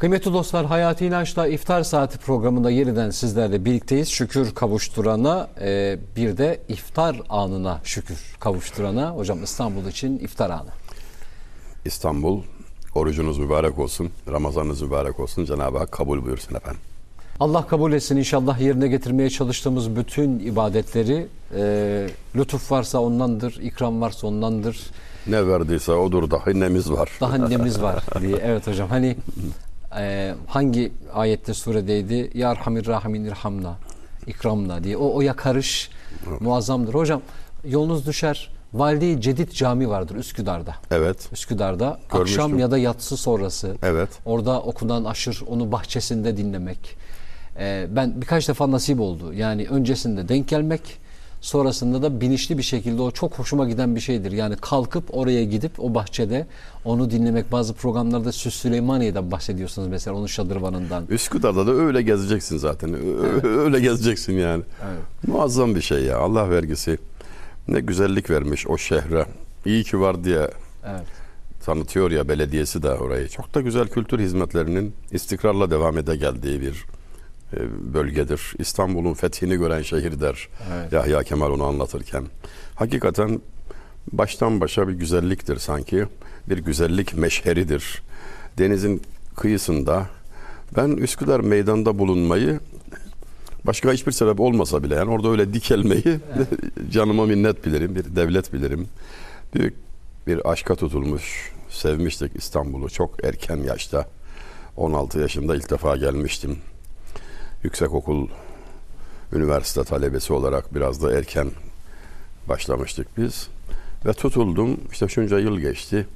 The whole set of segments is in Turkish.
Kıymetli dostlar Hayati İnanç'ta İftar Saati programında yeniden sizlerle birlikteyiz. Şükür kavuşturana e, bir de iftar anına şükür kavuşturana. Hocam İstanbul için iftar anı. İstanbul orucunuz mübarek olsun, Ramazanınız mübarek olsun. Cenab-ı Hak kabul buyursun efendim. Allah kabul etsin inşallah yerine getirmeye çalıştığımız bütün ibadetleri e, lütuf varsa ondandır, ikram varsa ondandır. Ne verdiyse odur dahi nemiz var. Daha nemiz var diye. Evet hocam hani e, hangi ayette suredeydi? Ya Erhamir Rahimin irhamna, ikramna diye. O, o yakarış muazzamdır. Hocam yolunuz düşer. Valide-i Cedid Cami vardır Üsküdar'da. Evet. Üsküdar'da Görmüştüm. akşam ya da yatsı sonrası Evet. orada okunan aşır onu bahçesinde dinlemek. Ee, ben birkaç defa nasip oldu. Yani öncesinde denk gelmek sonrasında da bilinçli bir şekilde o çok hoşuma giden bir şeydir. Yani kalkıp oraya gidip o bahçede onu dinlemek bazı programlarda Süs Süleymaniye'den bahsediyorsunuz mesela onun şadırvanından. Üsküdar'da da öyle gezeceksin zaten. Ö- Öyle gezeceksin yani. Muazzam bir şey ya. Allah vergisi. Ne güzellik vermiş o şehre. İyi ki var diye Evet. tanıtıyor ya belediyesi de orayı. Çok da güzel kültür hizmetlerinin istikrarla devam ede geldiği bir bölgedir. İstanbul'un fethini gören şehir der Evet. Yahya Kemal onu anlatırken. Hakikaten baştan başa bir güzelliktir sanki. Bir güzellik meşheridir. Denizin kıyısında ben Üsküdar meydanda bulunmayı başka hiçbir sebep olmasa bile yani orada öyle dikelmeyi canıma minnet bilirim, bir devlet bilirim. Büyük bir aşka tutulmuş, sevmiştik İstanbul'u çok erken yaşta. 16 yaşında ilk defa gelmiştim. Yüksekokul, üniversite talebesi olarak biraz da erken başlamıştık biz. Ve tutuldum. İşte şunca yıl geçti.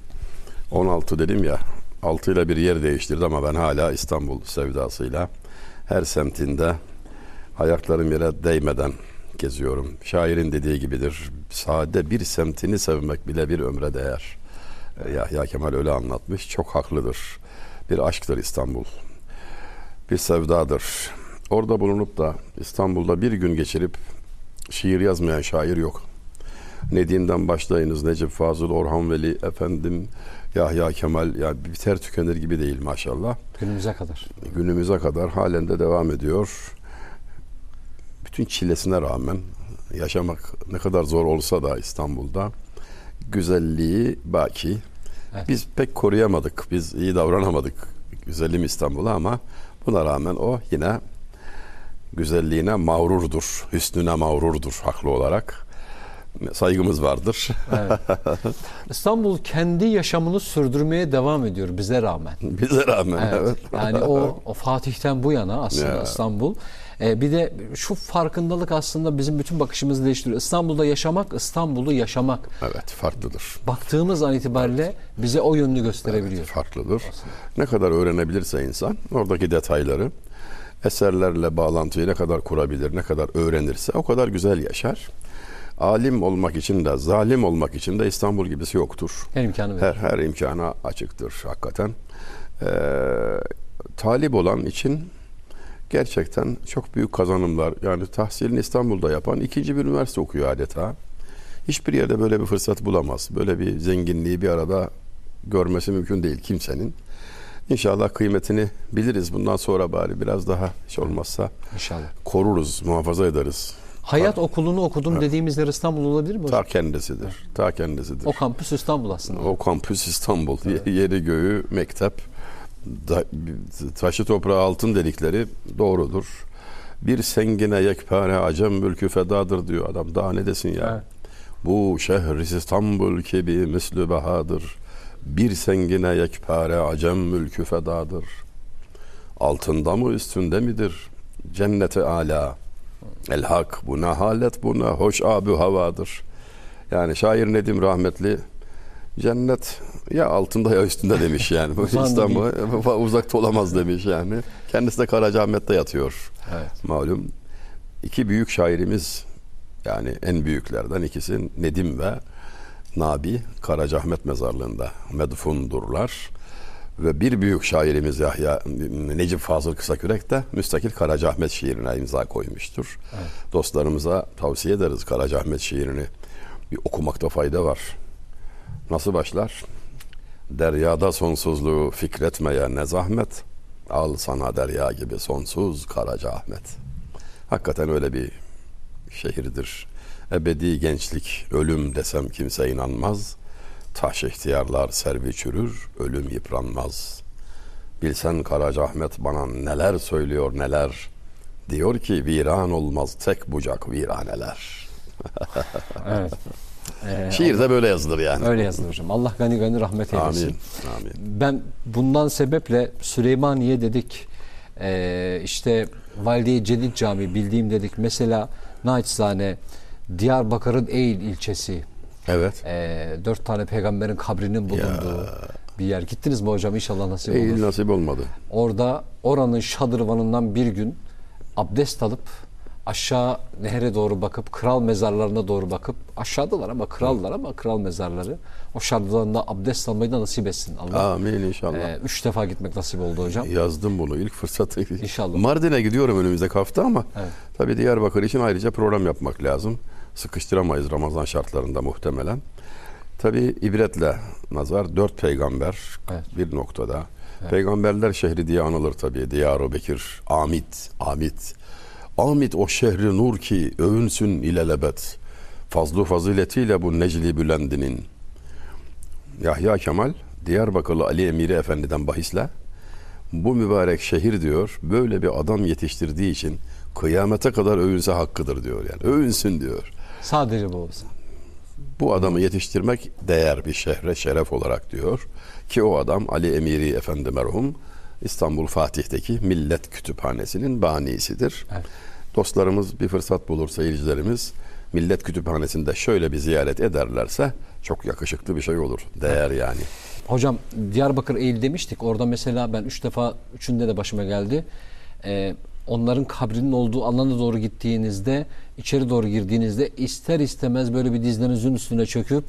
16 dedim ya. 6 ile bir yer değiştirdi ama ben hala İstanbul sevdasıyla her semtinde ayaklarım yere değmeden geziyorum. Şairin dediği gibidir. Sade bir semtini sevmek bile bir ömre değer. E, Yahya Kemal öyle anlatmış. Çok haklıdır. Bir aşktır İstanbul. Bir sevdadır. Orada bulunup da İstanbul'da bir gün geçirip şiir yazmayan şair yok. Nedim'den başlayınız Necip Fazıl, Orhan Veli, efendim Yahya Kemal yani biter tükenir gibi değil maşallah. Günümüze kadar. Günümüze kadar halen de devam ediyor. Bütün çilesine rağmen yaşamak ne kadar zor olsa da İstanbul'da güzelliği baki. Evet. Biz pek koruyamadık. Biz iyi davranamadık güzelim İstanbul'a ama buna rağmen o yine güzelliğine mağrurdur. Hüsnüne mağrurdur haklı olarak. Saygımız vardır. Evet. İstanbul kendi yaşamını sürdürmeye devam ediyor bize rağmen. Bize rağmen Evet. evet. Yani o, o Fatih'ten bu yana aslında Ya. İstanbul. Ee, bir de şu farkındalık aslında bizim bütün bakışımızı değiştiriyor. İstanbul'da yaşamak, İstanbul'u yaşamak. Evet farklıdır. Baktığımız an itibariyle bize o yönünü gösterebiliyor. farklıdır. Ne kadar öğrenebilirse insan oradaki detayları eserlerle bağlantıyı ne kadar kurabilir, ne kadar öğrenirse o kadar güzel yaşar. Alim olmak için de, zalim olmak için de İstanbul gibisi yoktur. Her imkanı Her, verir. her imkana açıktır hakikaten. Ee, talip olan için gerçekten çok büyük kazanımlar. Yani tahsilini İstanbul'da yapan ikinci bir üniversite okuyor adeta. Hiçbir yerde böyle bir fırsat bulamaz. Böyle bir zenginliği bir arada görmesi mümkün değil kimsenin. İnşallah kıymetini biliriz. Bundan sonra bari biraz daha hiç olmazsa İnşallah. koruruz, muhafaza ederiz. Hayat okulunu okudum dediğimiz yer İstanbul olabilir mi hocam? Ta kendisidir. Ta kendisidir. O kampüs İstanbul aslında. O kampüs İstanbul. Yeri göğü mektep. Da, taşı toprağı altın dedikleri doğrudur. Bir sengine yekpare acem mülkü fedadır diyor adam. Daha ne desin ya? Evet. Bu şehir İstanbul ki bir mislü bahadır. Bir sengine yekpare acem mülkü fedadır. Altında mı üstünde midir? Cenneti ala. El hak bu ne halet bu ne hoş abü havadır. Yani şair Nedim rahmetli cennet ya altında ya üstünde demiş yani. İstanbul uzakta olamaz demiş yani. Kendisi de Karacaahmet'te yatıyor. Evet. Malum iki büyük şairimiz yani en büyüklerden ikisi Nedim ve Nabi Karacaahmet mezarlığında medfundurlar. Ve bir büyük şairimiz Yahya Necip Fazıl Kısakürek de Müstakil Karacaahmet şiirine imza koymuştur. Dostlarımıza tavsiye ederiz Karacaahmet şiirini. Bir okumakta fayda var. Nasıl başlar? Deryada sonsuzluğu fikretmeye ne zahmet. Al sana derya gibi sonsuz Karaca Ahmet. Hakikaten öyle bir şehirdir. Ebedi gençlik, ölüm desem kimse inanmaz. Taş ihtiyarlar servi çürür, ölüm yıpranmaz. Bilsen Karaca Ahmet bana neler söylüyor neler. Diyor ki viran olmaz tek bucak viraneler. Evet. Ee, Şiir de böyle yazılır yani. Öyle yazılır hocam. Allah gani gani rahmet eylesin. Amin. Amin. Ben bundan sebeple Süleymaniye dedik. Ee, işte Valide-i Cedid Camii bildiğim dedik. Mesela naçizane Diyarbakır'ın Eğil ilçesi. Evet. Ee, dört tane peygamberin kabrinin bulunduğu bir yer. Gittiniz mi hocam? İnşallah nasip olur. Eğil nasip olmadı. Orada oranın şadırvanından bir gün abdest alıp aşağı nehre doğru bakıp kral mezarlarına doğru bakıp aşağıdalar ama krallar ama kral mezarları o şadırvanda abdest almayı da nasip etsin Allah. Amin inşallah. Ee, üç defa gitmek nasip oldu hocam. Yazdım bunu ilk fırsatı. İnşallah. Mardin'e gidiyorum önümüzdeki hafta ama Evet. tabii Diyarbakır için ayrıca program yapmak lazım. Sıkıştıramayız Ramazan şartlarında muhtemelen. Tabii ibretle nazar dört peygamber Evet. bir noktada. Peygamberler şehri diye anılır tabii. Diyar-ı Bekir, Amit, Amit. Amit o şehri nur ki övünsün ilelebet. Fazlu faziletiyle bu Necli Bülendinin. Yahya Kemal Diyarbakırlı Ali Emiri Efendi'den bahisle bu mübarek şehir diyor böyle bir adam yetiştirdiği için kıyamete kadar övünse hakkıdır diyor yani övünsün diyor. Sadece bu olsa. Bu adamı yetiştirmek değer bir şehre şeref olarak diyor ki o adam Ali Emiri Efendi merhum İstanbul Fatih'teki Millet Kütüphanesi'nin banisidir. Evet. Dostlarımız bir fırsat bulur seyircilerimiz Millet Kütüphanesi'nde şöyle bir ziyaret ederlerse çok yakışıklı bir şey olur. Değer yani. Hocam Diyarbakır Eğil demiştik. Orada mesela ben üç defa üçünde de başıma geldi. Ee, onların kabrinin olduğu alana doğru gittiğinizde içeri doğru girdiğinizde ister istemez böyle bir dizlerinizin üstüne çöküp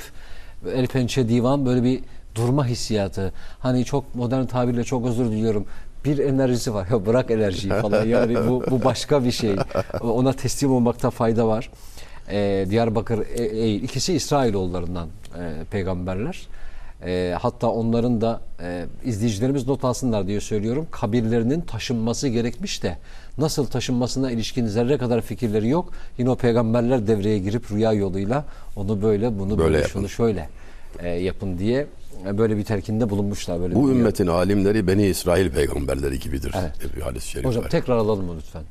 el pençe divan böyle bir durma hissiyatı. Hani çok modern tabirle çok özür diliyorum. Bir enerjisi var. Ya bırak enerjiyi falan. Yani bu, bu başka bir şey. Ona teslim olmakta fayda var. Ee, Diyarbakır E- Eğil. ikisi İsrailoğullarından e, peygamberler. E, hatta onların da e, izleyicilerimiz not alsınlar diye söylüyorum. Kabirlerinin taşınması gerekmiş de nasıl taşınmasına ilişkin zerre kadar fikirleri yok. Yine o peygamberler devreye girip rüya yoluyla onu böyle bunu böyle, Böyle şunu şöyle e, yapın diye e, böyle bir telkinde bulunmuşlar. Böyle Bu bir ümmetin alimleri Beni İsrail peygamberleri gibidir. Evet. hadis-i şerif Hocam var. tekrar alalım mı lütfen?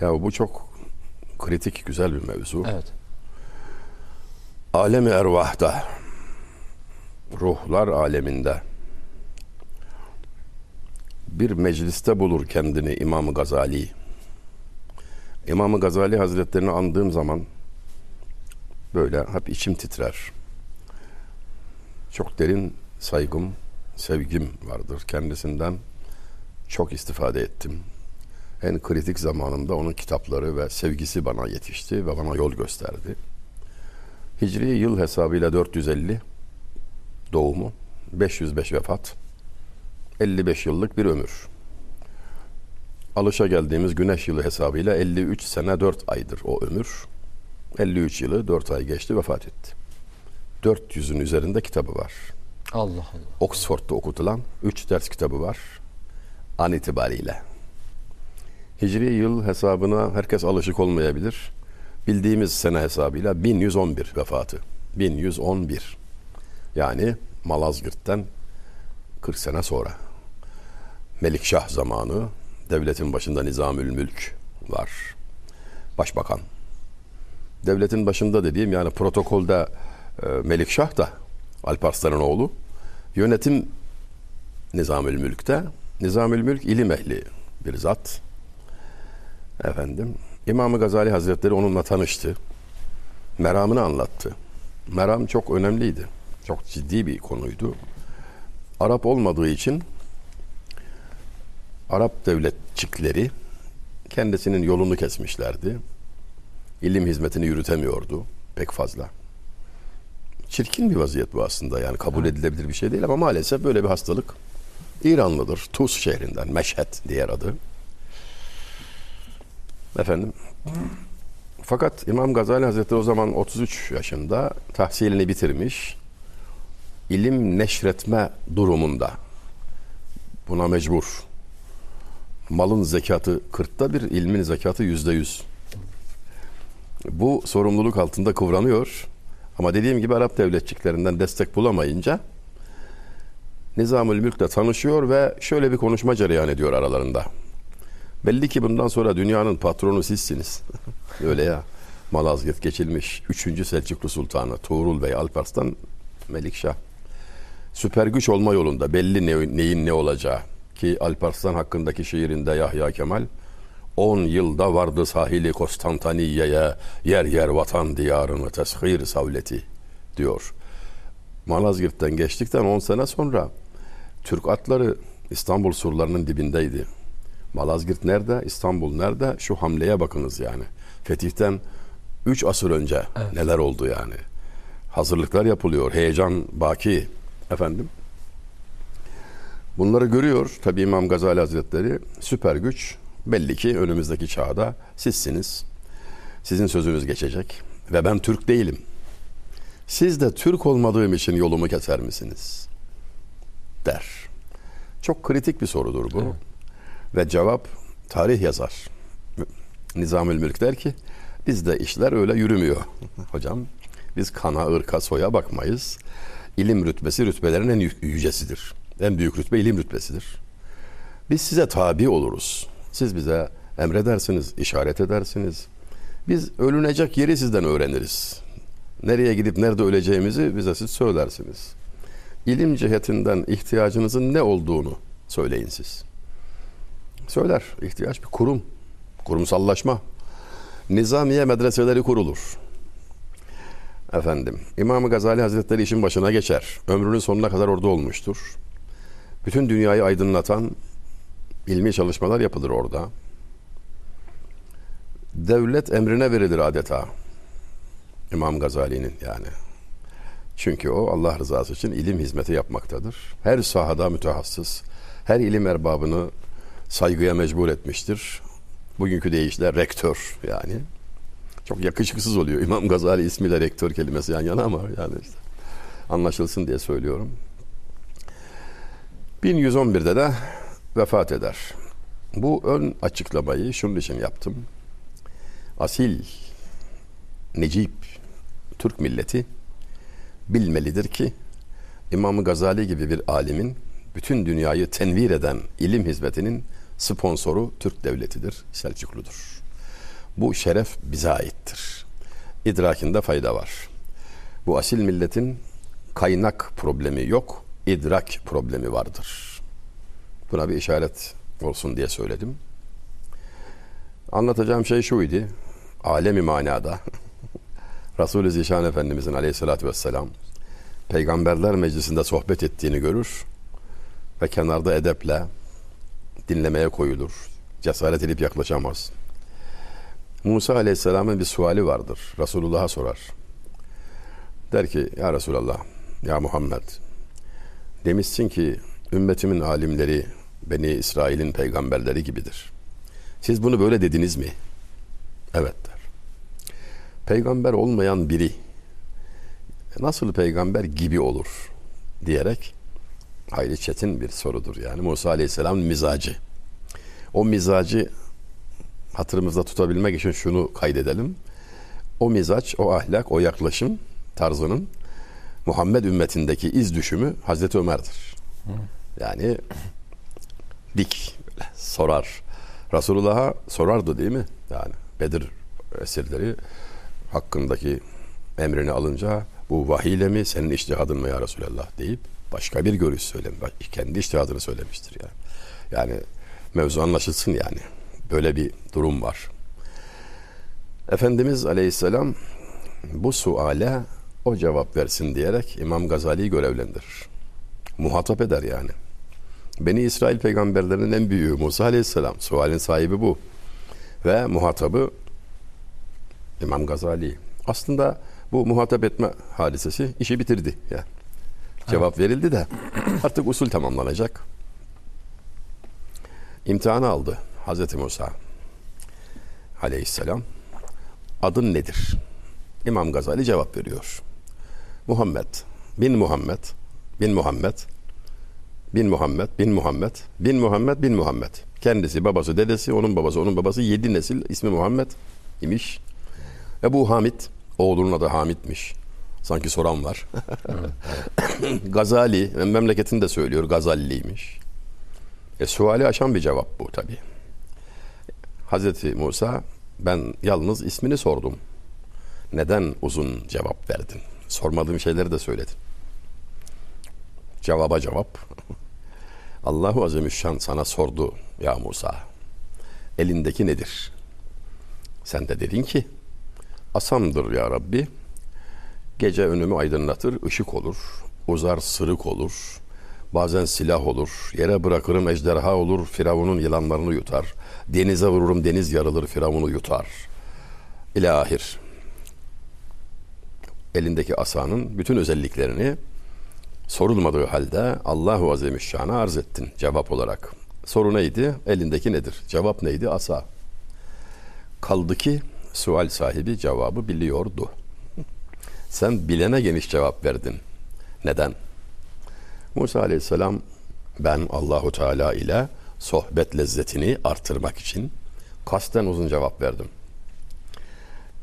Ya bu çok kritik güzel bir mevzu. Evet. Alemi ervahta, ruhlar aleminde bir mecliste bulur kendini İmam Gazali. İmam Gazali Hazretlerini andığım zaman böyle hep içim titrer. Çok derin saygım, sevgim vardır kendisinden. Çok istifade ettim. En kritik zamanımda onun kitapları ve sevgisi bana yetişti ve bana yol gösterdi. Hicri yıl hesabıyla 450 doğumu, 505 vefat, 55 yıllık bir ömür. Alışa geldiğimiz güneş yılı hesabıyla 53 sene 4 aydır o ömür. 53 yılı 4 ay geçti vefat etti. 400'ün üzerinde kitabı var. Allah Allah. Oxford'da okutulan 3 ders kitabı var an itibariyle. Hicri yıl hesabına herkes alışık olmayabilir. Bildiğimiz sene hesabıyla 1111 vefatı. 1111. Yani Malazgirt'ten 40 sene sonra. Melikşah zamanı devletin başında Nizamül Mülk var. Başbakan. Devletin başında dediğim yani protokolde e, Melikşah da Alparslan'ın oğlu. Yönetim Nizamül Mülk'te. Nizamül Mülk ilim ehli bir zat. Efendim İmam-ı Gazali Hazretleri onunla tanıştı. Meramını anlattı. Meram çok önemliydi. Çok ciddi bir konuydu. Arap olmadığı için Arap devletçikleri kendisinin yolunu kesmişlerdi. İlim hizmetini yürütemiyordu pek fazla. Çirkin bir vaziyet bu aslında yani kabul edilebilir bir şey değil ama maalesef böyle bir hastalık İranlıdır. Tuz şehrinden Meşhed diğer adı. Efendim fakat İmam Gazali Hazretleri o zaman 33 yaşında tahsilini bitirmiş. İlim neşretme durumunda Buna mecbur. Malın zekatı kırkta bir, ilmin zekatı yüzde yüz. Bu sorumluluk altında kıvranıyor. Ama dediğim gibi Arap devletçiklerinden destek bulamayınca Nizamül Mülk'le tanışıyor ve şöyle bir konuşma cereyan ediyor aralarında. Belli ki bundan sonra dünyanın patronu sizsiniz. Öyle ya. Malazgirt geçilmiş 3. Selçuklu Sultanı Tuğrul Bey Alparslan Melikşah. Süper güç olma yolunda belli ne, neyin ne olacağı. Ki Alparslan hakkındaki şiirinde Yahya Kemal 10 yılda vardı sahili Konstantiniye'ye yer yer vatan diyarını teshir savleti diyor. Malazgirt'ten geçtikten 10 sene sonra Türk atları İstanbul surlarının dibindeydi. Malazgirt nerede? İstanbul nerede? Şu hamleye bakınız yani. Fetih'ten 3 asır önce Evet. neler oldu yani. Hazırlıklar yapılıyor. Heyecan baki. Efendim? Bunları görüyor tabi İmam Gazali Hazretleri. Süper güç belli ki önümüzdeki çağda sizsiniz. Sizin sözünüz geçecek. Ve ben Türk değilim. Siz de Türk olmadığım için yolumu keser misiniz? Der. Çok kritik bir sorudur bu. Ve cevap tarih yazar. Nizamül Mülk der ki bizde işler öyle yürümüyor. Hocam biz kana, ırka, soya bakmayız. İlim rütbesi rütbelerin en yü- yücesidir. En büyük rütbe ilim rütbesidir. Biz size tabi oluruz. Siz bize emredersiniz, işaret edersiniz. Biz ölünecek yeri sizden öğreniriz. Nereye gidip nerede öleceğimizi bize siz söylersiniz. İlim cihetinden ihtiyacınızın ne olduğunu söyleyin siz. Söyler. ihtiyaç bir kurum. Kurumsallaşma. Nizamiye medreseleri kurulur. Efendim, İmam Gazali Hazretleri işin başına geçer. Ömrünün sonuna kadar orada olmuştur. Bütün dünyayı aydınlatan ilmi çalışmalar yapılır orada. Devlet emrine verilir adeta. İmam Gazali'nin yani. Çünkü o Allah rızası için ilim hizmeti yapmaktadır. Her sahada mütehassıs, her ilim erbabını saygıya mecbur etmiştir. Bugünkü deyişle rektör yani. Çok yakışıksız oluyor. İmam Gazali ismiyle rektör kelimesi yan yana ama yani işte anlaşılsın diye söylüyorum. 1111'de de vefat eder. Bu ön açıklamayı şunun için yaptım. Asil, necip, Türk milleti bilmelidir ki İmam Gazali gibi bir alimin bütün dünyayı tenvir eden ilim hizmetinin sponsoru Türk devletidir, Selçukludur. Bu şeref bize aittir. İdrakinde fayda var. Bu asil milletin kaynak problemi yok, idrak problemi vardır. Buna bir işaret olsun diye söyledim. Anlatacağım şey şuydu. Alemi manada Resulü Zişan Efendimizin aleyhissalatü vesselam peygamberler meclisinde sohbet ettiğini görür ve kenarda edeple dinlemeye koyulur. Cesaret edip yaklaşamaz. Musa aleyhisselamın bir suali vardır. Resulullah'a sorar. Der ki ya Resulallah ya Muhammed demişsin ki ümmetimin alimleri Beni İsrail'in peygamberleri gibidir. Siz bunu böyle dediniz mi? Evet der. Peygamber olmayan biri nasıl peygamber gibi olur diyerek hayli çetin bir sorudur. Yani Musa Aleyhisselam'ın mizacı. O mizacı hatırımızda tutabilmek için şunu kaydedelim. O mizaç, o ahlak, o yaklaşım tarzının Muhammed ümmetindeki iz düşümü Hazreti Ömer'dir. Yani dik sorar. Resulullah'a sorardı değil mi? Yani Bedir esirleri hakkındaki emrini alınca bu vahiyle mi senin iştihadın mı ya Resulallah deyip başka bir görüş söylemiş. Kendi iştihadını söylemiştir yani. Yani mevzu anlaşılsın yani. Böyle bir durum var. Efendimiz Aleyhisselam bu suale o cevap versin diyerek İmam Gazali'yi görevlendirir. Muhatap eder yani. Beni İsrail peygamberlerinin en büyüğü Musa Aleyhisselam. Sualin sahibi bu. Ve muhatabı İmam Gazali. Aslında bu muhatap etme hadisesi işi bitirdi. Yani. Cevap verildi de artık usul tamamlanacak. İmtihanı aldı Hazreti Musa aleyhisselam. Adın nedir? İmam Gazali cevap veriyor. Muhammed bin Muhammed bin Muhammed bin Muhammed, bin Muhammed, bin Muhammed, bin Muhammed. Kendisi, babası, dedesi, onun babası, onun babası yedi nesil ismi Muhammed imiş. Ebu Hamid, oğlunun adı Hamid'miş. Sanki soran var. Gazali, memleketini de söylüyor, Gazalliymiş. E, suali aşan bir cevap bu tabi. Hazreti Musa, ben yalnız ismini sordum. Neden uzun cevap verdin? Sormadığım şeyleri de söyledin. Cevaba cevap. Allahu Azimüşşan sana sordu ya Musa. Elindeki nedir? Sen de dedin ki asamdır ya Rabbi. Gece önümü aydınlatır, ışık olur. Uzar sırık olur. Bazen silah olur. Yere bırakırım ejderha olur. Firavun'un yılanlarını yutar. Denize vururum deniz yarılır. Firavun'u yutar. İlahir. Elindeki asanın bütün özelliklerini sorulmadığı halde Allahu Azimüşşan'a arz ettin cevap olarak. Soru neydi? Elindeki nedir? Cevap neydi? Asa. Kaldı ki sual sahibi cevabı biliyordu. Sen bilene geniş cevap verdin. Neden? Musa Aleyhisselam ben Allahu Teala ile sohbet lezzetini artırmak için kasten uzun cevap verdim.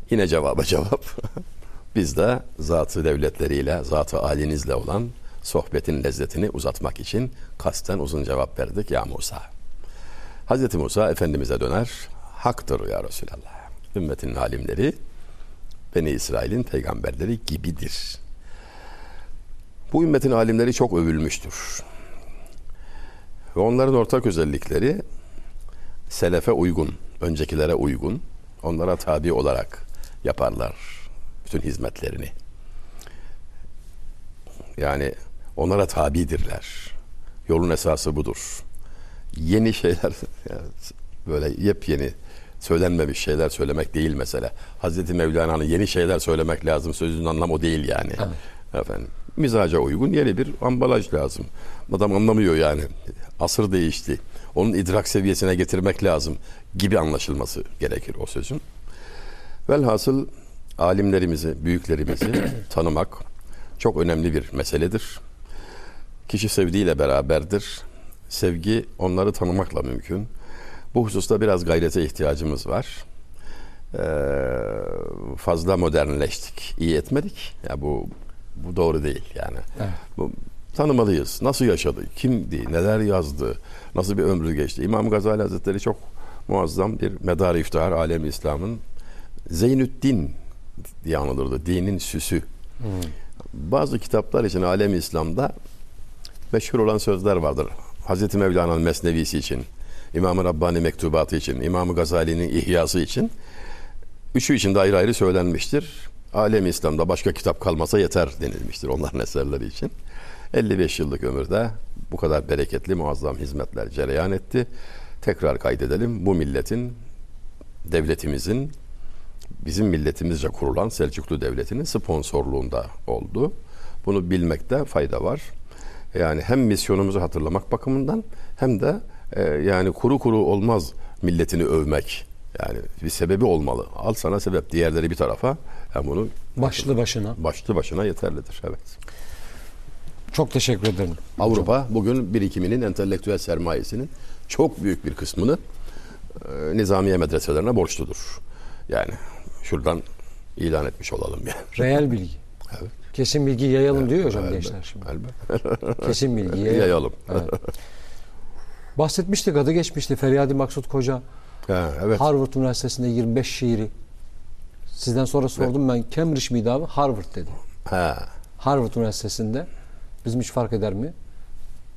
Yine cevaba cevap. Biz de zatı devletleriyle, zatı alinizle olan sohbetin lezzetini uzatmak için kasten uzun cevap verdik ya Musa. Hazreti Musa Efendimiz'e döner. Haktır ya Resulallah. Ümmetin alimleri Beni İsrail'in peygamberleri gibidir. Bu ümmetin alimleri çok övülmüştür. Ve onların ortak özellikleri selefe uygun, öncekilere uygun, onlara tabi olarak yaparlar bütün hizmetlerini. Yani onlara tabidirler. Yolun esası budur. Yeni şeyler yani böyle yepyeni söylenmemiş şeyler söylemek değil mesele. Hazreti Mevlana'nın yeni şeyler söylemek lazım sözünün anlamı o değil yani. Evet. Efendim mizaca uygun yeni bir ambalaj lazım. Adam anlamıyor yani. Asır değişti. Onun idrak seviyesine getirmek lazım gibi anlaşılması gerekir o sözün. Velhasıl alimlerimizi, büyüklerimizi tanımak çok önemli bir meseledir. Kişi sevdiğiyle beraberdir. Sevgi onları tanımakla mümkün. Bu hususta biraz gayrete ihtiyacımız var. Ee, fazla modernleştik, iyi etmedik. Ya bu bu doğru değil yani. Evet. Bu, tanımalıyız. Nasıl yaşadı? Kimdi? Neler yazdı? Nasıl bir ömrü geçti? İmam Gazali Hazretleri çok muazzam bir medar iftihar alem İslam'ın Zeynüddin diye anılırdı. Dinin süsü. Bazı kitaplar için alem İslam'da meşhur olan sözler vardır. Hazreti Mevlana'nın Mesnevisi için, İmam-ı Rabbani mektubatı için, İmam-ı Gazali'nin İhyası için üçü için de ayrı ayrı söylenmiştir. Alem İslam'da başka kitap kalmasa yeter denilmiştir onların eserleri için. 55 yıllık ömürde bu kadar bereketli muazzam hizmetler cereyan etti. Tekrar kaydedelim bu milletin, devletimizin, bizim milletimizce kurulan Selçuklu Devleti'nin sponsorluğunda oldu. Bunu bilmekte fayda var. Yani hem misyonumuzu hatırlamak bakımından hem de e, yani kuru kuru olmaz milletini övmek. Yani bir sebebi olmalı. Al sana sebep diğerleri bir tarafa. Hem bunu Başlı başına. başlı başına yeterlidir. Evet. Çok teşekkür ederim. Avrupa bugün birikiminin entelektüel sermayesinin çok büyük bir kısmını e, nizamiye medreselerine borçludur. Yani şuradan ilan etmiş olalım yani. Reel bilgi. Evet. Kesin bilgi yayalım diyor hocam Elbet, gençler şimdi. elbet. Kesin bilgi yayalım. Yayalım. Evet. Bahsetmiştik adı geçmişti Feryadi Maksut Koca. Ha, evet. Harvard Üniversitesi'nde 25 şiiri. Sizden sonra sordum ben Cambridge miydi abi? Harvard dedi. Ha. Harvard Üniversitesi'nde. Bizim hiç fark eder mi?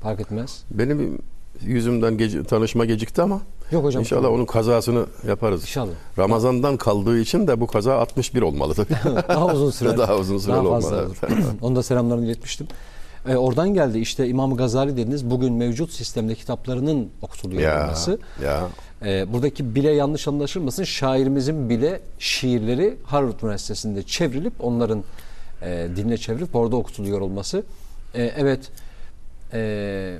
Fark etmez. Benim yüzümden gece, tanışma gecikti ama Yok hocam. inşallah onun kazasını yaparız. İnşallah. Ramazan'dan kaldığı için de bu kaza 61 olmalı tabii. Daha uzun süre. Daha uzun süreli Daha fazla olmalı. Onu da selamlarını iletmiştim. Ee, oradan geldi işte İmam Gazali dediniz. Bugün mevcut sistemde kitaplarının okutuluyor ya, olması. ya. Ee, buradaki bile yanlış anlaşılmasın. Şairimizin bile şiirleri Harvard Üniversitesi'nde çevrilip onların e, diline çevrilip orada okutuluyor olması. E, evet e,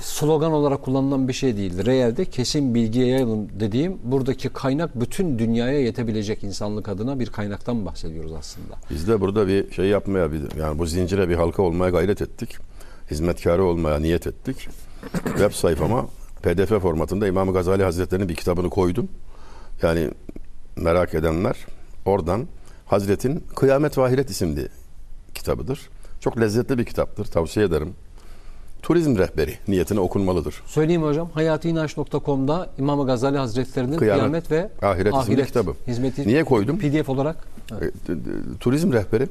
slogan olarak kullanılan bir şey değildi. Realde kesin bilgiye yayalım dediğim buradaki kaynak bütün dünyaya yetebilecek insanlık adına bir kaynaktan bahsediyoruz aslında. Biz de burada bir şey yapmaya, bir, yani bu zincire bir halka olmaya gayret ettik. hizmetkarı olmaya niyet ettik. Web sayfama PDF formatında İmam Gazali Hazretleri'nin bir kitabını koydum. Yani merak edenler oradan Hazretin Kıyamet ve Ahiret isimli kitabıdır. Çok lezzetli bir kitaptır. Tavsiye ederim. Turizm rehberi niyetine okunmalıdır. Söyleyeyim hocam. Hayatiinanç.com'da İmam Gazali Hazretleri'nin Kıyamet, Kıyamet, ve Ahiret isimli kitabı. hizmeti Niye koydum? PDF olarak. E, d- Turizm rehberi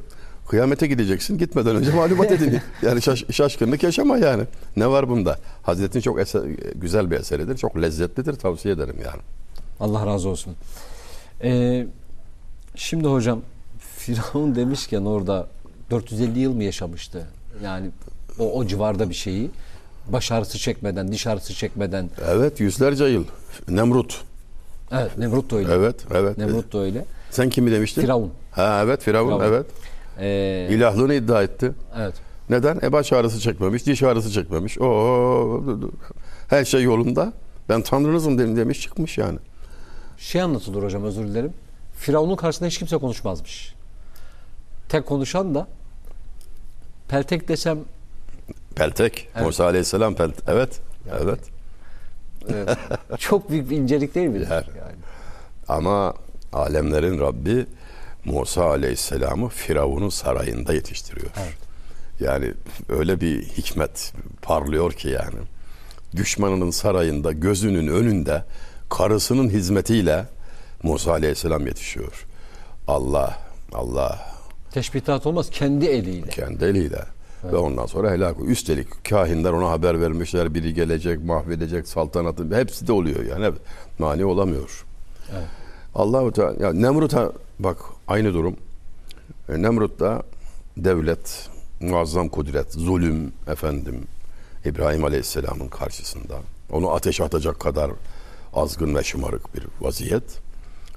kıyamete gideceksin gitmeden önce malumat edin. Yani şaş- şaşkınlık yaşama yani. Ne var bunda? Hazretin çok eser, güzel bir eseridir. Çok lezzetlidir. Tavsiye ederim yani. Allah razı olsun. Ee, şimdi hocam Firavun demişken orada 450 yıl mı yaşamıştı? Yani o, o civarda bir şeyi baş ağrısı çekmeden, diş ağrısı çekmeden. Evet yüzlerce yıl. Nemrut. Evet Nemrut da öyle. Evet, evet. Nemrut da öyle. Sen kimi demiştin? Firavun. Ha evet Firavun, Firavun. evet. Ee, İlahlığını iddia etti. evet. Neden? E baş ağrısı çekmemiş, diş ağrısı çekmemiş. O her şey yolunda. Ben tanrınızım dedim demiş çıkmış yani. Şey anlatılır hocam özür dilerim. Firavun'un karşısında hiç kimse konuşmazmış. Tek konuşan da peltek desem Peltek. Evet. Musa Aleyhisselam pelt. Evet. Evet. e, çok büyük bir incelik değil mi? Yani. Yani. Ama alemlerin Rabbi Musa Aleyhisselam'ı Firavun'un sarayında yetiştiriyor. Yani öyle bir hikmet parlıyor ki yani. Düşmanının sarayında gözünün önünde karısının hizmetiyle Musa Aleyhisselam yetişiyor. Allah, Allah Teşbihat olmaz kendi eliyle. kendi eliyle. Ve ondan sonra helak. Üstelik kahinler ona haber vermişler. Biri gelecek, mahvedecek saltanatı. Hepsi de oluyor yani. Mani olamıyor. Evet. Allahu Teala ya Nemrut'a bak aynı durum. E, Nemrut da devlet, muazzam kudret, zulüm efendim İbrahim Aleyhisselam'ın karşısında. Onu ateş atacak kadar azgın ve şımarık bir vaziyet.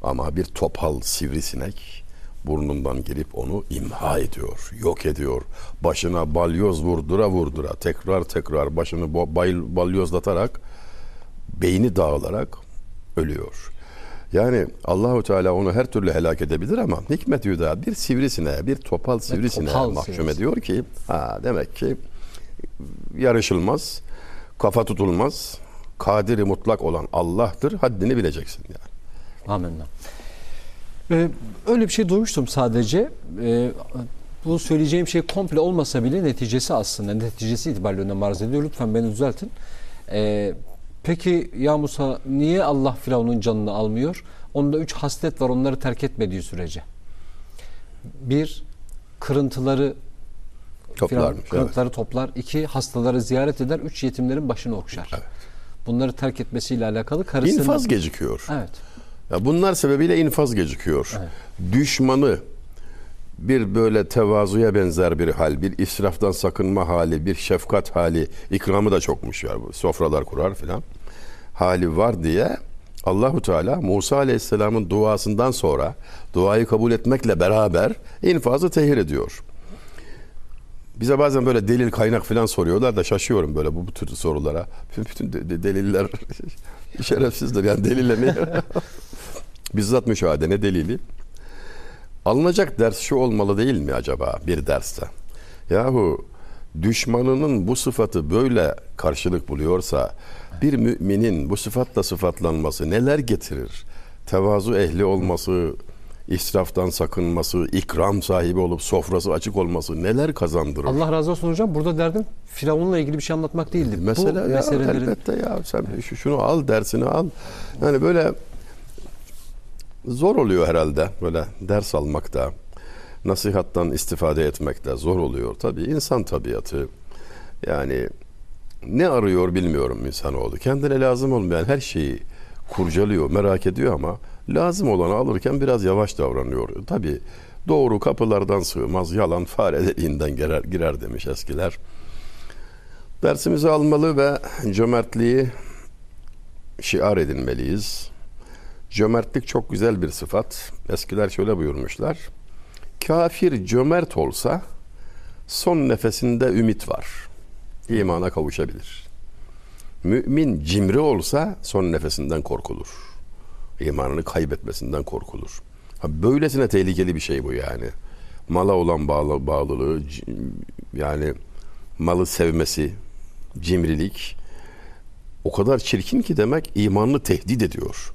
Ama bir topal sivrisinek burnundan girip onu imha ediyor, yok ediyor. Başına balyoz vurdura vurdura tekrar tekrar başını bayıl- balyozlatarak beyni dağılarak ölüyor. Yani Allahu Teala onu her türlü helak edebilir ama hikmet yüda bir sivrisine, bir topal sivrisine topal mahkum sivrisi. ediyor ki ha demek ki yarışılmaz, kafa tutulmaz, kadiri mutlak olan Allah'tır. Haddini bileceksin yani. Amenna. Ee, öyle bir şey duymuştum sadece. Ee, bu söyleyeceğim şey komple olmasa bile neticesi aslında. Neticesi itibariyle önem arz ediyor. Lütfen beni düzeltin. Ee, peki ya Musa niye Allah Firavun'un canını almıyor? Onda üç haslet var onları terk etmediği sürece. Bir, kırıntıları Toplarmış. Evet. kırıntıları toplar. İki, hastaları ziyaret eder. Üç, yetimlerin başını okşar. Evet. Bunları terk etmesiyle alakalı karısının... İnfaz gecikiyor. Evet. Ya bunlar sebebiyle infaz gecikiyor. Düşmanı bir böyle tevazuya benzer bir hal, bir israftan sakınma hali, bir şefkat hali, ikramı da çokmuş ya bu sofralar kurar filan. Hali var diye Allahu Teala Musa Aleyhisselam'ın duasından sonra duayı kabul etmekle beraber infazı tehir ediyor. Bize bazen böyle delil kaynak falan soruyorlar da şaşıyorum böyle bu, bu tür sorulara. Bütün de- de- deliller şerefsizdir yani delille ne? Bizzat müşahede ne delili? Alınacak ders şu olmalı değil mi acaba bir derste? Yahu düşmanının bu sıfatı böyle karşılık buluyorsa bir müminin bu sıfatla sıfatlanması neler getirir? Tevazu ehli olması, israftan sakınması, ikram sahibi olup sofrası açık olması neler kazandırır? Allah razı olsun hocam. Burada derdim Firavun'la ilgili bir şey anlatmak değildi. Mesela Bu ya, meselelerin elbette ya sen şu- şunu al dersini al. Yani böyle zor oluyor herhalde böyle ders almakta, nasihattan istifade etmekte zor oluyor. Tabii insan tabiatı yani ne arıyor bilmiyorum insanoğlu. Kendine lazım olmayan her şeyi kurcalıyor, merak ediyor ama lazım olanı alırken biraz yavaş davranıyor. Tabii doğru kapılardan sığmaz, yalan fare deliğinden girer, girer demiş eskiler. Dersimizi almalı ve cömertliği şiar edinmeliyiz. Cömertlik çok güzel bir sıfat. Eskiler şöyle buyurmuşlar. Kafir cömert olsa son nefesinde ümit var. İmana kavuşabilir. Mümin cimri olsa son nefesinden korkulur. İmanını kaybetmesinden korkulur. Ha, böylesine tehlikeli bir şey bu yani. Mala olan bağlı, bağlılığı, yani malı sevmesi, cimrilik o kadar çirkin ki demek imanını tehdit ediyor.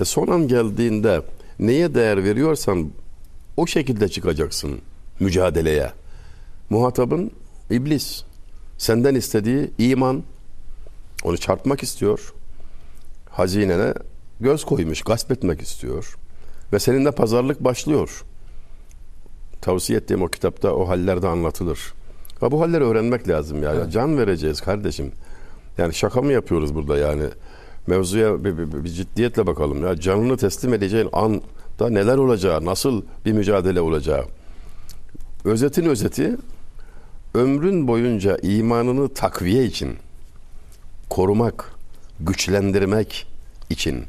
E son an geldiğinde neye değer veriyorsan o şekilde çıkacaksın mücadeleye. Muhatabın iblis. Senden istediği iman. Onu çarpmak istiyor. Hazinene göz koymuş, gasp etmek istiyor. Ve seninle pazarlık başlıyor. Tavsiye ettiğim o kitapta o hallerde anlatılır. Ve bu halleri öğrenmek lazım ya. Evet. Can vereceğiz kardeşim. Yani şaka mı yapıyoruz burada yani? Mevzuya bir, bir- bir ciddiyetle bakalım ya. Canını teslim edeceğin anda neler olacağı, nasıl bir mücadele olacağı. Özetin özeti ömrün boyunca imanını takviye için, korumak, güçlendirmek için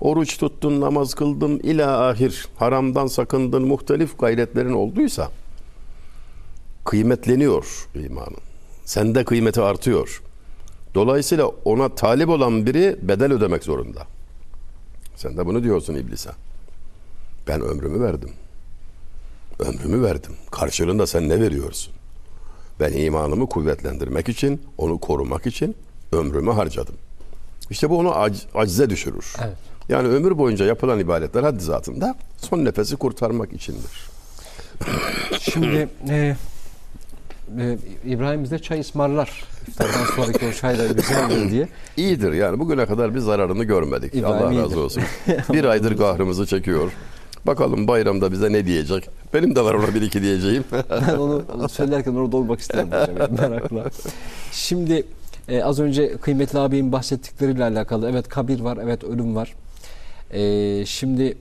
oruç tuttun, namaz kıldın, ila ahir haramdan sakındın, muhtelif gayretlerin olduysa kıymetleniyor imanın. Sende kıymeti artıyor. Dolayısıyla ona talip olan biri bedel ödemek zorunda. Sen de bunu diyorsun iblise. Ben ömrümü verdim. Ömrümü verdim. Karşılığında sen ne veriyorsun? Ben imanımı kuvvetlendirmek için, onu korumak için ömrümü harcadım. İşte bu onu ac- acize düşürür. Evet. Yani ömür boyunca yapılan ibadetler haddi zatında son nefesi kurtarmak içindir. Şimdi e, e, İbrahim bize çay ısmarlar. İftardan sonraki o çay da güzel olur diye. İyidir yani bugüne kadar bir zararını görmedik. İbrahim Allah iyidir. razı olsun. bir aydır kahrımızı çekiyor. Bakalım bayramda bize ne diyecek? Benim de var ona bir iki diyeceğim. Ben onu söylerken orada olmak isterim merakla. Şimdi e, az önce kıymetli abinin bahsettikleriyle alakalı. Evet kabir var, evet ölüm var. E, şimdi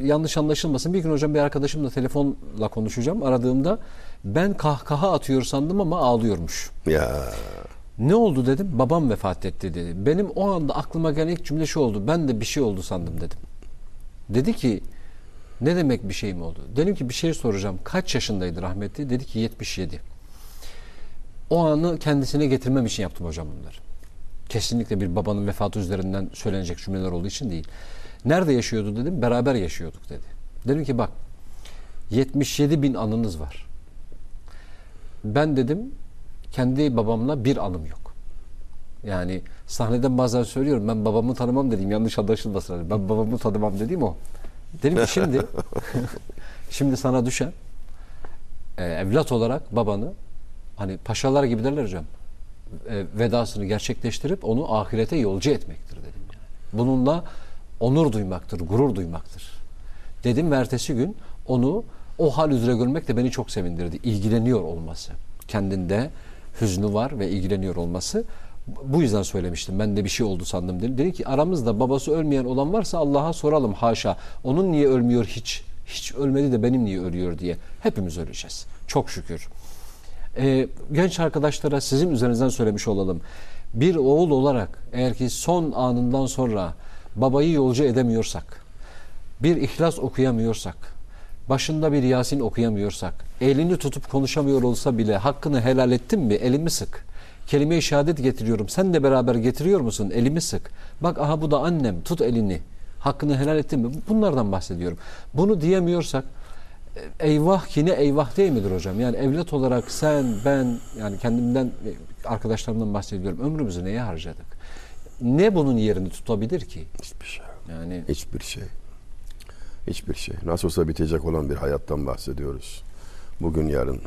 yanlış anlaşılmasın. Bir gün hocam bir arkadaşımla telefonla konuşacağım. Aradığımda ben kahkaha atıyor sandım ama ağlıyormuş. ya Ne oldu dedim. Babam vefat etti dedi. Benim o anda aklıma gelen ilk cümle şu oldu. Ben de bir şey oldu sandım dedim. Dedi ki ne demek bir şey mi oldu? Dedim ki bir şey soracağım. Kaç yaşındaydı rahmetli? Dedi ki 77. O anı kendisine getirmem için yaptım hocam bunları. Kesinlikle bir babanın vefatı üzerinden söylenecek cümleler olduğu için değil. Nerede yaşıyordu dedim. Beraber yaşıyorduk dedi. Dedim ki bak 77 bin anınız var. Ben dedim kendi babamla bir anım yok. Yani sahneden bazen söylüyorum ben babamı tanımam dedim yanlış anlaşılmasın. Ben babamı tanımam dediğim o. Dedim ki şimdi şimdi sana düşen e, evlat olarak babanı hani paşalar gibi derler hocam e, vedasını gerçekleştirip onu ahirete yolcu etmektir dedim yani. Bununla onur duymaktır, gurur duymaktır. Dedim ve ertesi gün onu o hal üzere görmek de beni çok sevindirdi. İlgileniyor olması. Kendinde hüznü var ve ilgileniyor olması. Bu yüzden söylemiştim. Ben de bir şey oldu sandım dedim. Dedi ki aramızda babası ölmeyen olan varsa Allah'a soralım haşa. Onun niye ölmüyor hiç? Hiç ölmedi de benim niye ölüyor diye. Hepimiz öleceğiz. Çok şükür. Ee, genç arkadaşlara sizin üzerinizden söylemiş olalım. Bir oğul olarak eğer ki son anından sonra babayı yolcu edemiyorsak, bir ihlas okuyamıyorsak, başında bir Yasin okuyamıyorsak, elini tutup konuşamıyor olsa bile hakkını helal ettin mi elimi sık. Kelime-i şehadet getiriyorum. Sen de beraber getiriyor musun? Elimi sık. Bak aha bu da annem. Tut elini. Hakkını helal ettin mi? Bunlardan bahsediyorum. Bunu diyemiyorsak e, eyvah ki ne eyvah değil midir hocam? Yani evlat olarak sen, ben yani kendimden e, arkadaşlarımdan bahsediyorum. Ömrümüzü neye harcadık? Ne bunun yerini tutabilir ki? hiçbir şey. Yani Hiçbir şey. Hiçbir şey. Nasıl olsa bitecek olan bir hayattan bahsediyoruz. Bugün yarın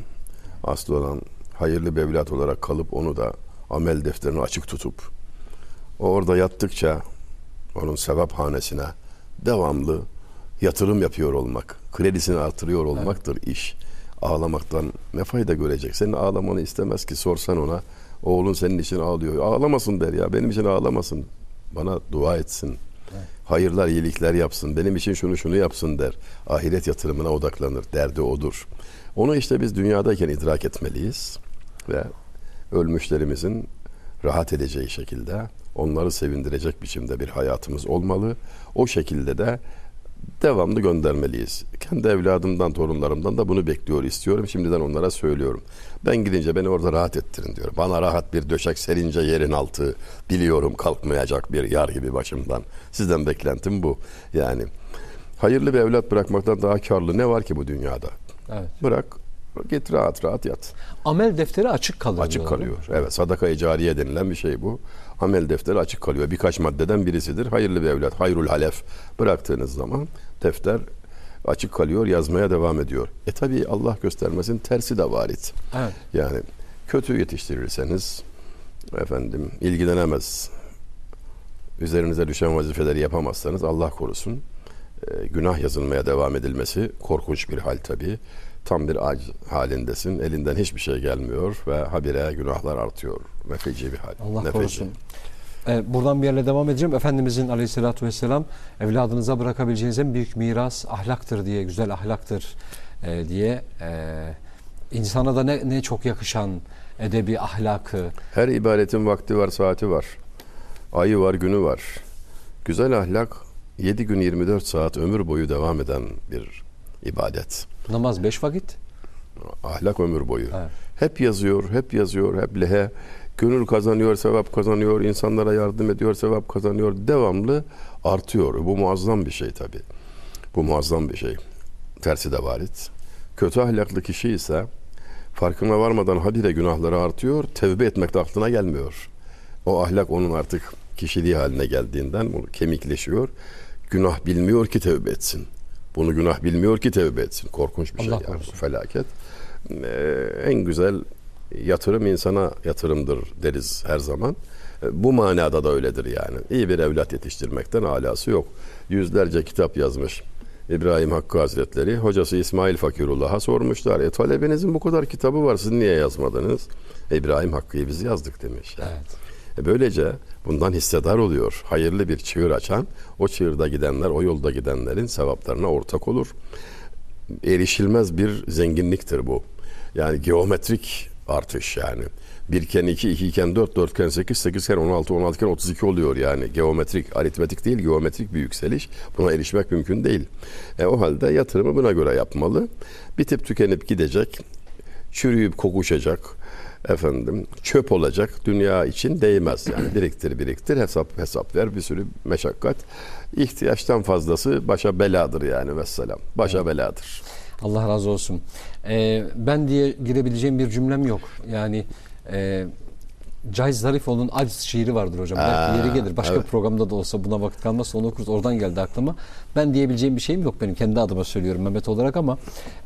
aslı olan hayırlı bir evlat olarak kalıp onu da amel defterini açık tutup orada yattıkça onun sevap hanesine devamlı yatırım yapıyor olmak, kredisini artırıyor olmaktır iş. Ağlamaktan ne fayda görecek? Senin ağlamanı istemez ki sorsan ona. Oğlun senin için ağlıyor. Ağlamasın der ya. Benim için ağlamasın. Bana dua etsin. Hayırlar, iyilikler yapsın. Benim için şunu şunu yapsın der. Ahiret yatırımına odaklanır. Derdi odur. Onu işte biz dünyadayken idrak etmeliyiz. Ve ölmüşlerimizin rahat edeceği şekilde onları sevindirecek biçimde bir hayatımız olmalı. O şekilde de devamlı göndermeliyiz. Kendi evladımdan, torunlarımdan da bunu bekliyor, istiyorum. Şimdiden onlara söylüyorum. Ben gidince beni orada rahat ettirin diyorum. Bana rahat bir döşek serince yerin altı biliyorum kalkmayacak bir yar gibi başımdan. Sizden beklentim bu. Yani hayırlı bir evlat bırakmaktan daha karlı ne var ki bu dünyada? evet. Bırak Git rahat rahat yat. Amel defteri açık kalıyor. Açık kalıyor. Evet sadaka-i cariye denilen bir şey bu. Amel defteri açık kalıyor. Birkaç maddeden birisidir. Hayırlı bir evlat, hayrul halef bıraktığınız zaman defter açık kalıyor, yazmaya devam ediyor. E tabi Allah göstermesin tersi de varit. Evet. Yani kötü yetiştirirseniz efendim ilgilenemez. Üzerinize düşen vazifeleri yapamazsanız Allah korusun e, günah yazılmaya devam edilmesi korkunç bir hal tabi. Tam bir ac halindesin. Elinden hiçbir şey gelmiyor ve habire günahlar artıyor. Ve feci bir hal. Allah Ne korusun. Ee, buradan bir yerle devam edeceğim. Efendimizin aleyhissalatü vesselam evladınıza bırakabileceğiniz en büyük miras ahlaktır diye, güzel ahlaktır e, diye e, insana da ne, ne çok yakışan edebi ahlakı. Her ibadetin vakti var, saati var. Ayı var, günü var. Güzel ahlak 7 gün 24 saat ömür boyu devam eden bir ibadet. Namaz beş vakit. Ahlak ömür boyu. Evet. Hep yazıyor, hep yazıyor, hep lehe. Gönül kazanıyor, sevap kazanıyor, insanlara yardım ediyor, sevap kazanıyor. Devamlı artıyor. Bu muazzam bir şey tabi. Bu muazzam bir şey. Tersi de varit. Kötü ahlaklı kişi ise farkına varmadan habire günahları artıyor, tevbe etmek de aklına gelmiyor. O ahlak onun artık kişiliği haline geldiğinden kemikleşiyor. Günah bilmiyor ki tevbe etsin. Bunu günah bilmiyor ki tevbe etsin. Korkunç bir şey Allah yani. korusun. Bu felaket. Ee, en güzel yatırım insana yatırımdır deriz her zaman. Ee, Bu manada da öyledir yani. İyi bir evlat yetiştirmekten alası yok. Yüzlerce kitap yazmış İbrahim Hakkı Hazretleri. Hocası İsmail Fakirullah'a sormuşlar. E talebinizin bu kadar kitabı var siz niye yazmadınız? E, İbrahim Hakkı'yı biz yazdık demiş. Yani. Evet. E böylece bundan hissedar oluyor. Hayırlı bir çığır açan, o çığırda gidenler, o yolda gidenlerin sevaplarına ortak olur. Erişilmez bir zenginliktir bu. Yani geometrik artış yani. Bir iken iki, iki iken dört, dört iken sekiz, sekiz iken on altı, on altı iken otuz iki oluyor yani. Geometrik, aritmetik değil, geometrik bir yükseliş. Buna erişmek mümkün değil. E, o halde yatırımı buna göre yapmalı. Bitip tükenip gidecek, çürüyüp kokuşacak, efendim çöp olacak. Dünya için değmez yani. Biriktir biriktir. Hesap hesap ver. Bir sürü meşakkat. İhtiyaçtan fazlası başa beladır yani. Vesselam. Başa beladır. Allah razı olsun. Ee, ben diye girebileceğim bir cümlem yok. Yani e, Cahit Zarifoğlu'nun Aciz şiiri vardır hocam. Belki Aa, yeri gelir. Başka evet. programda da olsa buna vakit kalmazsa onu okuruz. Oradan geldi aklıma. Ben diyebileceğim bir şeyim yok benim. Kendi adıma söylüyorum Mehmet olarak ama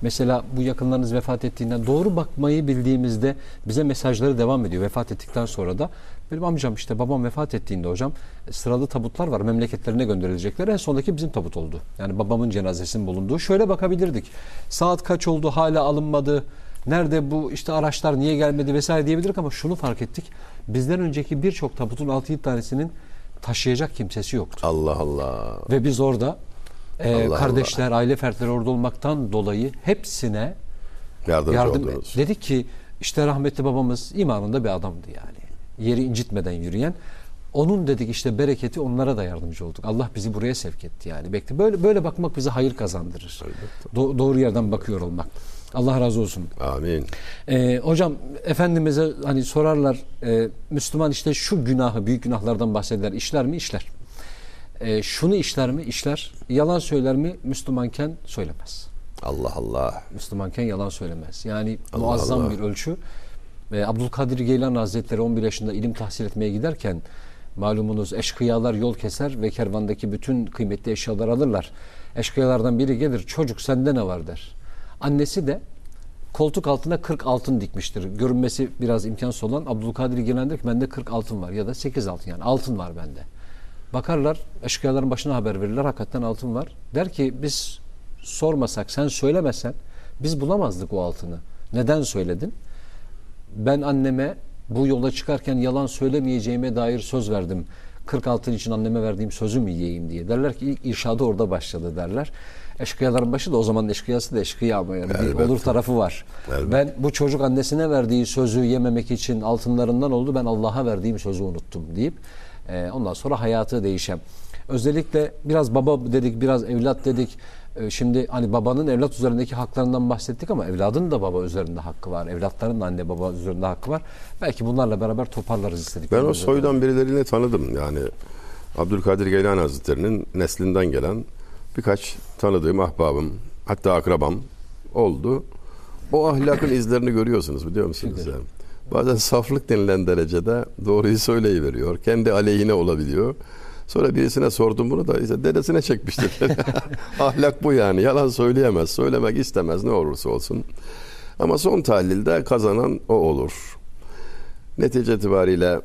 mesela bu yakınlarınız vefat ettiğinden doğru bakmayı bildiğimizde bize mesajları devam ediyor. Vefat ettikten sonra da benim amcam işte babam vefat ettiğinde hocam sıralı tabutlar var. Memleketlerine gönderilecekler. En sondaki bizim tabut oldu. Yani babamın cenazesinin bulunduğu. Şöyle bakabilirdik. Saat kaç oldu hala alınmadı. Nerede bu işte araçlar niye gelmedi vesaire diyebilirdik ama şunu fark ettik. Bizden önceki birçok tabutun 6-7 tanesinin taşıyacak kimsesi yoktu. Allah Allah Ve biz orada e, Allah kardeşler, aile fertleri orada olmaktan dolayı hepsine yardımcı yardım oldunuz dedik ki işte rahmetli babamız imanında bir adamdı yani. Yeri incitmeden yürüyen. Onun dedik işte bereketi onlara da yardımcı olduk. Allah bizi buraya sevk etti yani. Bekle böyle böyle bakmak bize hayır kazandırır. Do- doğru yerden bakıyor olmak. Allah razı olsun. amin. Ee, hocam Efendimiz'e hani sorarlar e, Müslüman işte şu günahı büyük günahlardan bahseder işler mi? İşler. Ee, şunu işler mi? İşler. Yalan söyler mi? Müslümanken söylemez. Allah Allah. Müslümanken yalan söylemez. Yani Allah muazzam Allah. bir ölçü. Ee, Abdülkadir Geylan Hazretleri 11 yaşında ilim tahsil etmeye giderken malumunuz eşkıyalar yol keser ve kervandaki bütün kıymetli eşyaları alırlar. Eşkıyalardan biri gelir çocuk sende ne var? der annesi de koltuk altına 40 altın dikmiştir. Görünmesi biraz imkansız olan Abdülkadir Gelen der ki bende 40 altın var ya da 8 altın yani altın var bende. Bakarlar eşkıyaların başına haber verirler hakikaten altın var. Der ki biz sormasak sen söylemesen biz bulamazdık o altını. Neden söyledin? Ben anneme bu yola çıkarken yalan söylemeyeceğime dair söz verdim. 40 altın için anneme verdiğim sözü mü yiyeyim diye. Derler ki ilk irşadı orada başladı derler. Eşkıyaların başı da o zaman eşkıyası da eşkıya ama yani bir olur tarafı var. Elbette. Ben bu çocuk annesine verdiği sözü yememek için altınlarından oldu. Ben Allah'a verdiğim sözü unuttum deyip e, ondan sonra hayatı değişen. Özellikle biraz baba dedik, biraz evlat dedik. E, şimdi hani babanın evlat üzerindeki haklarından bahsettik ama evladın da baba üzerinde hakkı var. Evlatların da anne baba üzerinde hakkı var. Belki bunlarla beraber toparlarız istedik. ben o soydan birilerini tanıdım yani Abdülkadir Geylan Hazretleri'nin neslinden gelen birkaç tanıdığım ahbabım hatta akrabam oldu o ahlakın izlerini görüyorsunuz biliyor musunuz yani? Bazen saflık denilen derecede doğruyu söyleyiveriyor. Kendi aleyhine olabiliyor. Sonra birisine sordum bunu da işte dedesine çekmiştir. Ahlak bu yani. Yalan söyleyemez. Söylemek istemez ne olursa olsun. Ama son tahlilde kazanan o olur. Netice itibariyle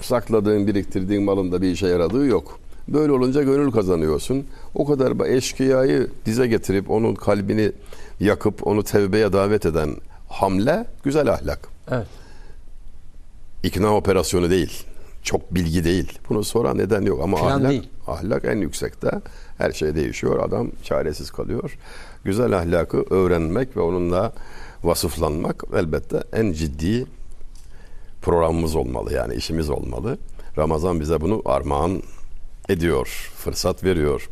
sakladığın, biriktirdiğin malında bir işe yaradığı yok. Böyle olunca gönül kazanıyorsun. O kadar eşkıyayı dize getirip onun kalbini yakıp onu tevbeye davet eden hamle güzel ahlak. Evet. İkna operasyonu değil. Çok bilgi değil. Bunu soran neden yok ama Plan ahlak, değil. ahlak en yüksekte. Her şey değişiyor. Adam çaresiz kalıyor. Güzel ahlakı öğrenmek ve onunla vasıflanmak elbette en ciddi programımız olmalı. Yani işimiz olmalı. Ramazan bize bunu armağan ediyor, fırsat veriyor.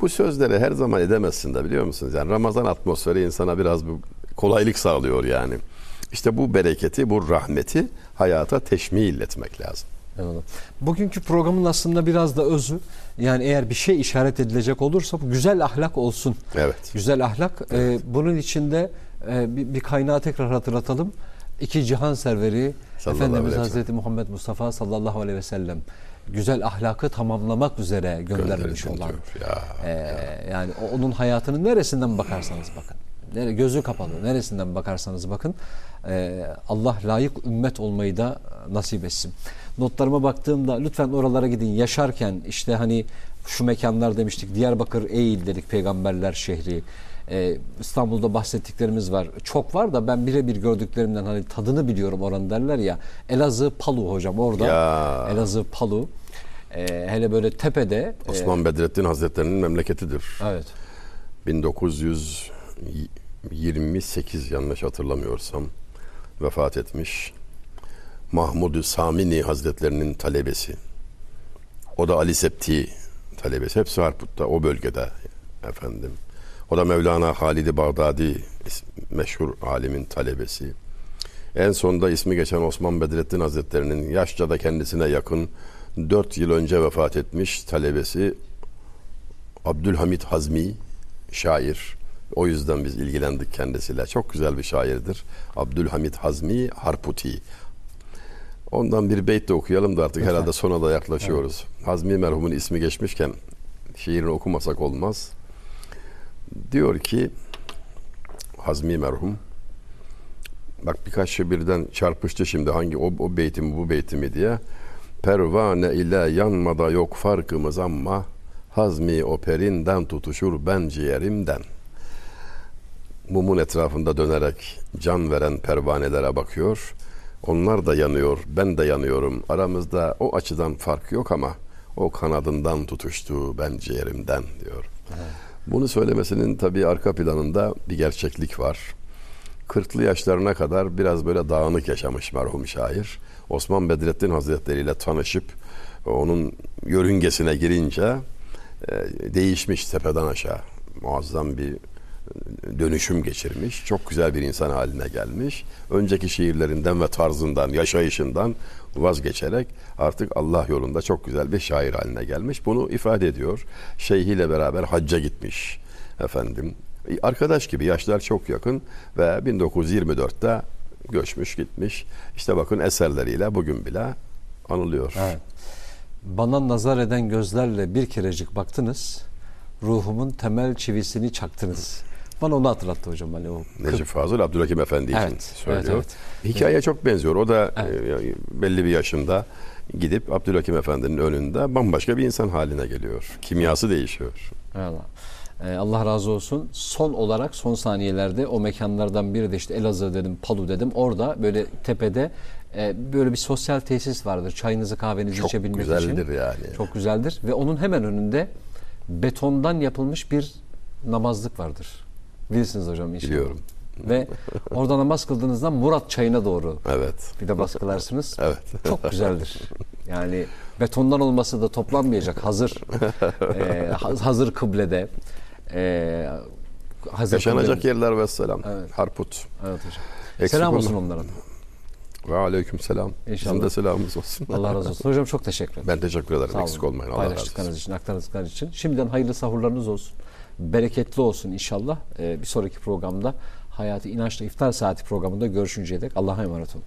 Bu sözleri her zaman edemezsin de biliyor musunuz? Yani Ramazan atmosferi insana biraz bu kolaylık sağlıyor yani. İşte bu bereketi, bu rahmeti hayata teşmil etmek lazım. Eyvallah. Bugünkü programın aslında biraz da özü yani eğer bir şey işaret edilecek olursa bu güzel ahlak olsun. Evet. Güzel ahlak. Ee, bunun içinde e, bir, bir kaynağı tekrar hatırlatalım. İki cihan serveri Sallallahu Efendimiz Hazreti Muhammed Mustafa sallallahu aleyhi ve sellem güzel ahlakı tamamlamak üzere Gönderildi olan. Ya, Ee, yani o- onun hayatının neresinden bakarsanız bakın. Nere, gözü kapalı. Neresinden bakarsanız bakın. ee, Allah layık ümmet olmayı da nasip etsin. Notlarıma baktığımda lütfen oralara gidin. Yaşarken işte hani şu mekanlar demiştik. Diyarbakır Eğil dedik peygamberler şehri. Ee, İstanbul'da bahsettiklerimiz var. Çok var da ben birebir gördüklerimden hani tadını biliyorum oranın derler ya. Elazığ Palu hocam orada. Ya. Elazığ Palu. Ee, hele böyle tepede. e, Osman Bedrettin Hazretleri'nin memleketidir. evet. 1928 yanlış hatırlamıyorsam vefat etmiş. Mahmud Samini Hazretlerinin talebesi. O da Ali Septi talebesi. Hepsi Harput'ta o bölgede efendim. O da Mevlana Halid-i Bağdadi meşhur alimin talebesi. En sonda ismi geçen Osman Bedrettin Hazretlerinin yaşça da kendisine yakın 4 yıl önce vefat etmiş talebesi Abdülhamit Hazmi şair. O yüzden biz ilgilendik kendisiyle. Çok güzel bir şairdir. Abdülhamit Hazmi Harputi. Ondan bir beyt de okuyalım da artık herhalde sona da yaklaşıyoruz. Hazmi merhumun ismi geçmişken şiirini okumasak olmaz. Diyor ki Hazmi merhum bak birkaç şey birden çarpıştı şimdi hangi o, o beyti mi bu beyti mi diye. Pervane ile yanmada yok farkımız ama Hazmi o perinden tutuşur ben ciğerimden. Mumun etrafında dönerek can veren pervanelere bakıyor. Onlar da yanıyor, ben de yanıyorum. Aramızda o açıdan fark yok ama o kanadından tutuştu ben ciğerimden diyor. Bunu söylemesinin tabii arka planında bir gerçeklik var. 40'lı yaşlarına kadar biraz böyle dağınık yaşamış merhum şair. Osman Bedrettin Hazretleri ile tanışıp onun yörüngesine girince e, değişmiş tepeden aşağı. Muazzam bir dönüşüm geçirmiş. Çok güzel bir insan haline gelmiş. Önceki şiirlerinden ve tarzından, yaşayışından vazgeçerek artık Allah yolunda çok güzel bir şair haline gelmiş. Bunu ifade ediyor. Şeyhiyle beraber hacca gitmiş efendim. Arkadaş gibi yaşlar çok yakın ve 1924'te göçmüş gitmiş. İşte bakın eserleriyle bugün bile anılıyor. Evet. Bana nazar eden gözlerle bir kerecik baktınız. Ruhumun temel çivisini çaktınız. Bana onu hatırlattı hocam. Hani o Necip Fazıl Abdülhakim Efendi için Evet, söylüyor. evet, Hikaye çok benziyor. O da e, belli bir yaşında gidip Abdülhakim Efendi'nin önünde bambaşka bir insan haline geliyor. Kimyası değişiyor. Allah. Ee, Allah razı olsun. Son olarak son saniyelerde o mekanlardan biri de işte Elazığ dedim, Palu dedim. Orada böyle tepede e, böyle bir sosyal tesis vardır. Çayınızı kahvenizi Çok içebilmek için. güzeldir yani. Çok güzeldir. Ve onun hemen önünde betondan yapılmış bir namazlık vardır. Bilirsiniz hocam inşallah. Biliyorum. Ve orada namaz kıldığınızda Murat çayına doğru Evet. bir de baskılarsınız. Evet. Çok güzeldir. Yani betondan olması da toplanmayacak. Hazır e, ha- hazır kıblede e, hazır Yaşanacak kıblede- yerler ve selam. Evet. Harput. Evet hocam. Eksik Selam olsun olma. onlara. Ve aleyküm selam. İnşallah. Bizim de selamımız olsun. Allah razı olsun. Hocam çok teşekkür ederim. Ben teşekkür ederim. Sağ Eksik olun. olmayın. Allah razı Paylaştıklarınız olsun. için, aktardıklarınız için. Şimdiden hayırlı sahurlarınız olsun. Bereketli olsun inşallah. Ee, bir sonraki programda Hayatı İnançla İftar Saati programında görüşünceye dek Allah'a emanet olun.